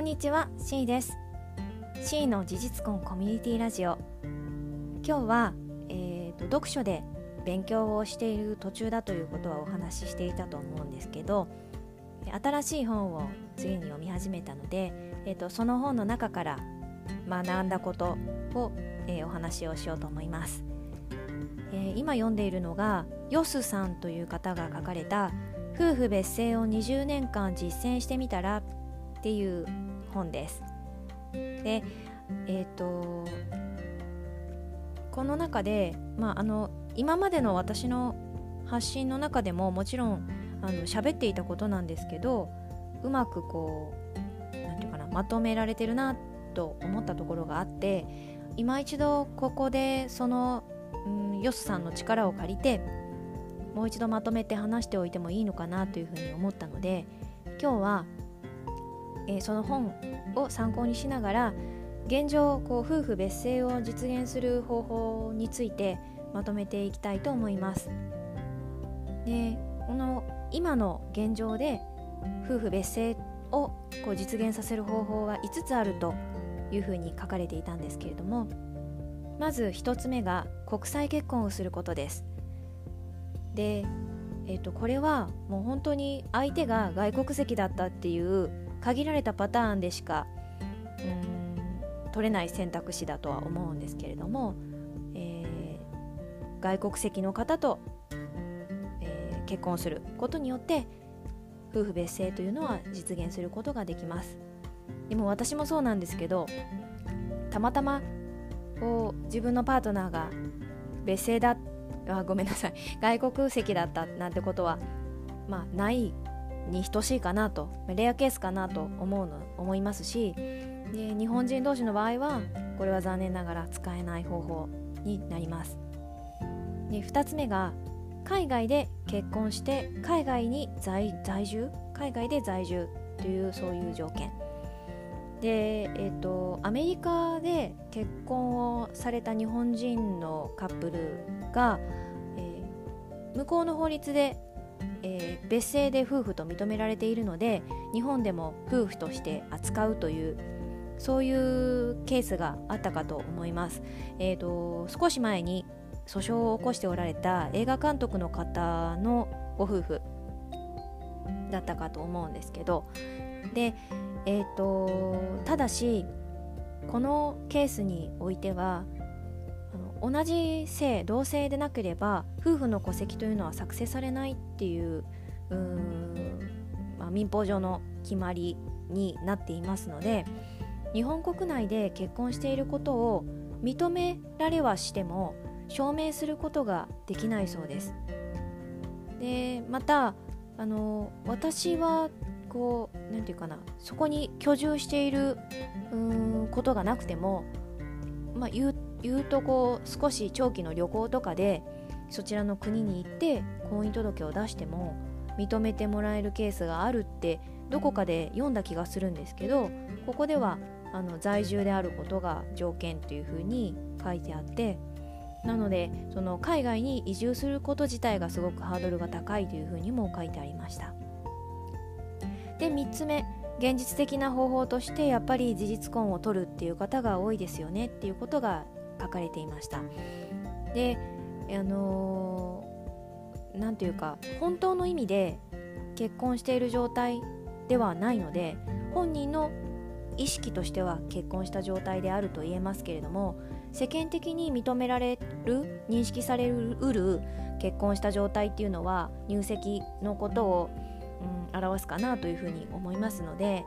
こんにちは C です。C の事実婚コミュニティラジオ。今日は、えーと、読書で勉強をしている途中だということはお話ししていたと思うんですけど新しい本を次に読み始めたので、えーと、その本の中から学んだことを、えー、お話をしようと思います、えー、今読んでいるのがヨスさんという方が書かれた夫婦別姓を20年間実践してみたらっていう本です。で、えっ、ー、とこの中で、まあ、あの今までの私の発信の中でももちろんあの喋っていたことなんですけどうまくこう何て言うかなまとめられてるなと思ったところがあって今一度ここでその、うん、ヨスさんの力を借りてもう一度まとめて話しておいてもいいのかなというふうに思ったので今日は、えー、その本を参考にしながら現状こう夫婦別姓を実現する方法についてまとめていきたいと思います。でこの今の現状で夫婦別姓をこう実現させる方法は5つあるというふうに書かれていたんですけれどもまず1つ目が国際結婚をすることですで、えー、とこれはもう本当に相手が外国籍だったっていう限られたパターンでしかうん取れない選択肢だとは思うんですけれども、えー、外国籍の方と、えー、結婚することによって夫婦別姓というのは実現することができます。でも私もそうなんですけどたまたまこう自分のパートナーが別姓だあごめんなさい。外国籍だったなんてことはまあないに等しいかなとレアケースかなと思うの思いますしで日本人同士の場合はこれは残念ながら使えない方法になります。で2つ目が海外で結婚して海外に在住？海外で在住というそういう条件。で、えーと、アメリカで結婚をされた日本人のカップルが、えー、向こうの法律で、えー、別姓で夫婦と認められているので日本でも夫婦として扱うというそういうケースがあったかと思います。えーと、少し前に訴訟を起こしておられた映画監督の方のご夫婦だったかと思うんですけどでえーと、ただしこのケースにおいては同じ性同性でなければ夫婦の戸籍というのは作成されないっていうう、まあ、民法上の決まりになっていますので日本国内で結婚していることを認められはしても証明することができないそうです。でまたあの私はこう何て言うかなそこに居住しているうんことがなくても、まあ、言う言うとこう少し長期の旅行とかでそちらの国に行って婚姻届を出しても認めてもらえるケースがあるってどこかで読んだ気がするんですけどここではあの在住であることが条件というふうに書いてあってなのでその海外に移住すること自体がすごくハードルが高いというふうにも書いてありました。で3つ目現実的な方法としてやっぱり事実婚を取るっていう方が多いですよねっていうことが書かれていました。であの何、ー、て言うか本当の意味で結婚している状態ではないので本人の意識としては結婚した状態であると言えますけれども世間的に認められる認識されうる結婚した状態っていうのは入籍のことをうん、表すかなというふうに思いますので、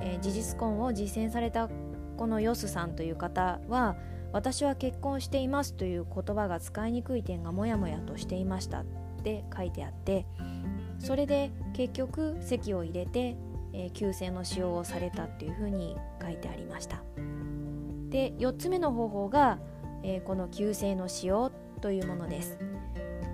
えー、事実婚を実践されたこのヨスさんという方は私は結婚していますという言葉が使いにくい点がモヤモヤとしていましたって書いてあってそれで結局籍を入れて、えー、旧姓の使用をされたっていうふうに書いてありました。で4つ目の方法が、えー、この旧姓の使用というものです。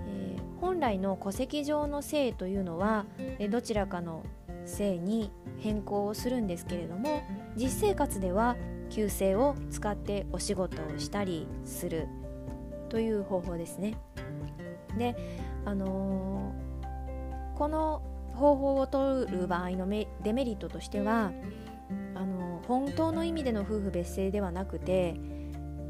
え本来の戸籍上の姓というのはどちらかの姓に変更をするんですけれども実生活では旧姓を使ってお仕事をしたりするという方法ですね。で、あのー、この方法を取る場合のデメリットとしてはあの本当の意味での夫婦別姓ではなくて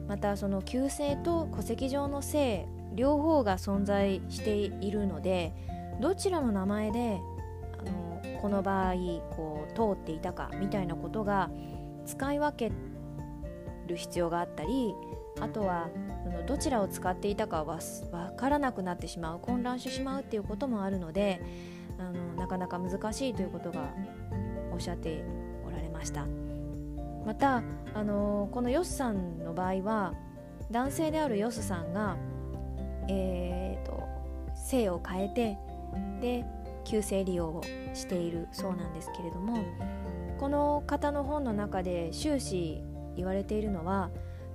またその旧姓と戸籍上の姓両方が存在しているのでどちらの名前であのこの場合こう通っていたかみたいなことが使い分ける必要があったりあとはどちらを使っていたかは分からなくなってしまう混乱してしまうっていうこともあるのであのなかなか難しいということがおっしゃっておられました。またあのこのヨスさんの場合は男性であるヨスさんが、えーと、性を変えてで旧姓利用をしているそうなんですけれどもこの方の本の中で終始言われているのは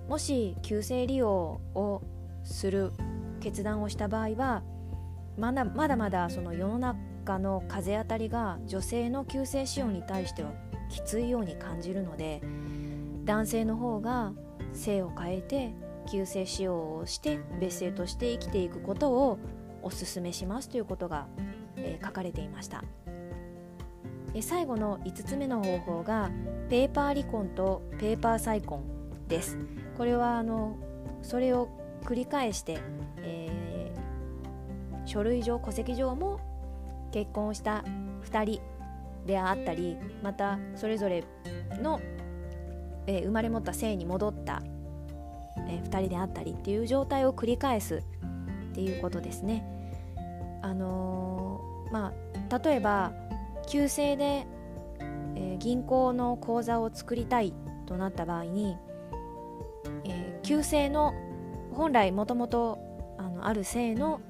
もし旧姓利用をする決断をした場合はまだまだまだその世の中の風当たりが女性の旧姓使用に対してはきついように感じるので男性の方が性を変えて旧姓使用をして別姓として生きていくことをお勧めしますということが、えー、書かれていました。最後の5つ目の方法がペーパー離婚とペーパー再婚ですこれはあのそれを繰り返して、えー、書類上戸籍上も結婚した2人であったりまたそれぞれの、えー、生まれ持った性に戻った、えー、2人であったりっていう状態を繰り返すっていうことですね。あのー、まあ、例えば旧姓で、えー、銀行の口座を作りたいとなった場合にえー、旧姓の本来もともとある姓の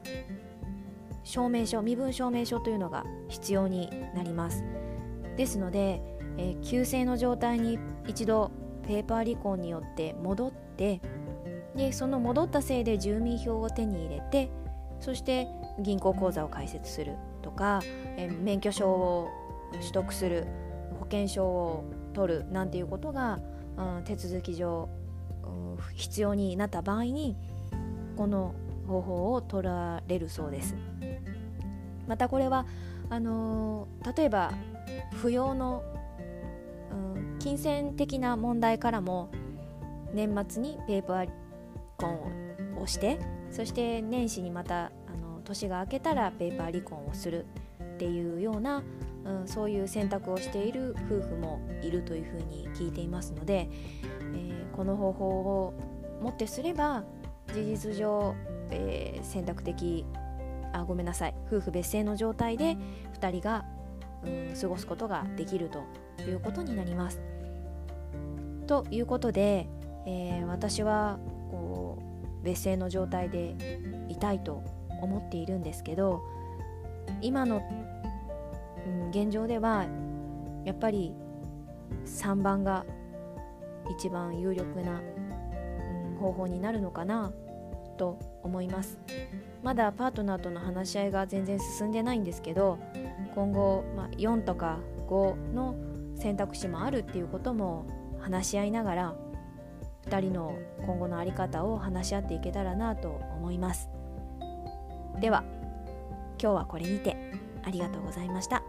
証明書身分証明書というのが必要になります。ですので、えー、旧姓の状態に一度ペーパー離婚によって戻ってでその戻ったせいで住民票を手に入れてそして銀行口座を開設するとか、え、免許証を取得する保険証を取るなんていうことが、うん、手続き上必要になった場合にこの方法を取られるそうです。またこれはあの例えば不要の、うん、金銭的な問題からも年末にペーパー婚をしてそして年始にまたあの年が明けたらペーパー離婚をするっていうような、うん、そういう選択をしている夫婦もいるというふうに聞いていますので、えー、この方法をもってすれば事実上、えー、選択的あごめんなさい夫婦別姓の状態で2人が、うん、過ごすことができるということになります。ということで、えー、私はこう別姓の状態でいたいと思っているんですけど今の、現状ではやっぱり3番が一番有力な、方法になるのかなと思います。まだパートナーとの話し合いが全然進んでないんですけど今後、まあ、4とか5の選択肢もあるっていうことも話し合いながら2人の今後の在り方を話し合っていけたらなと思いますでは今日はこれにてありがとうございました。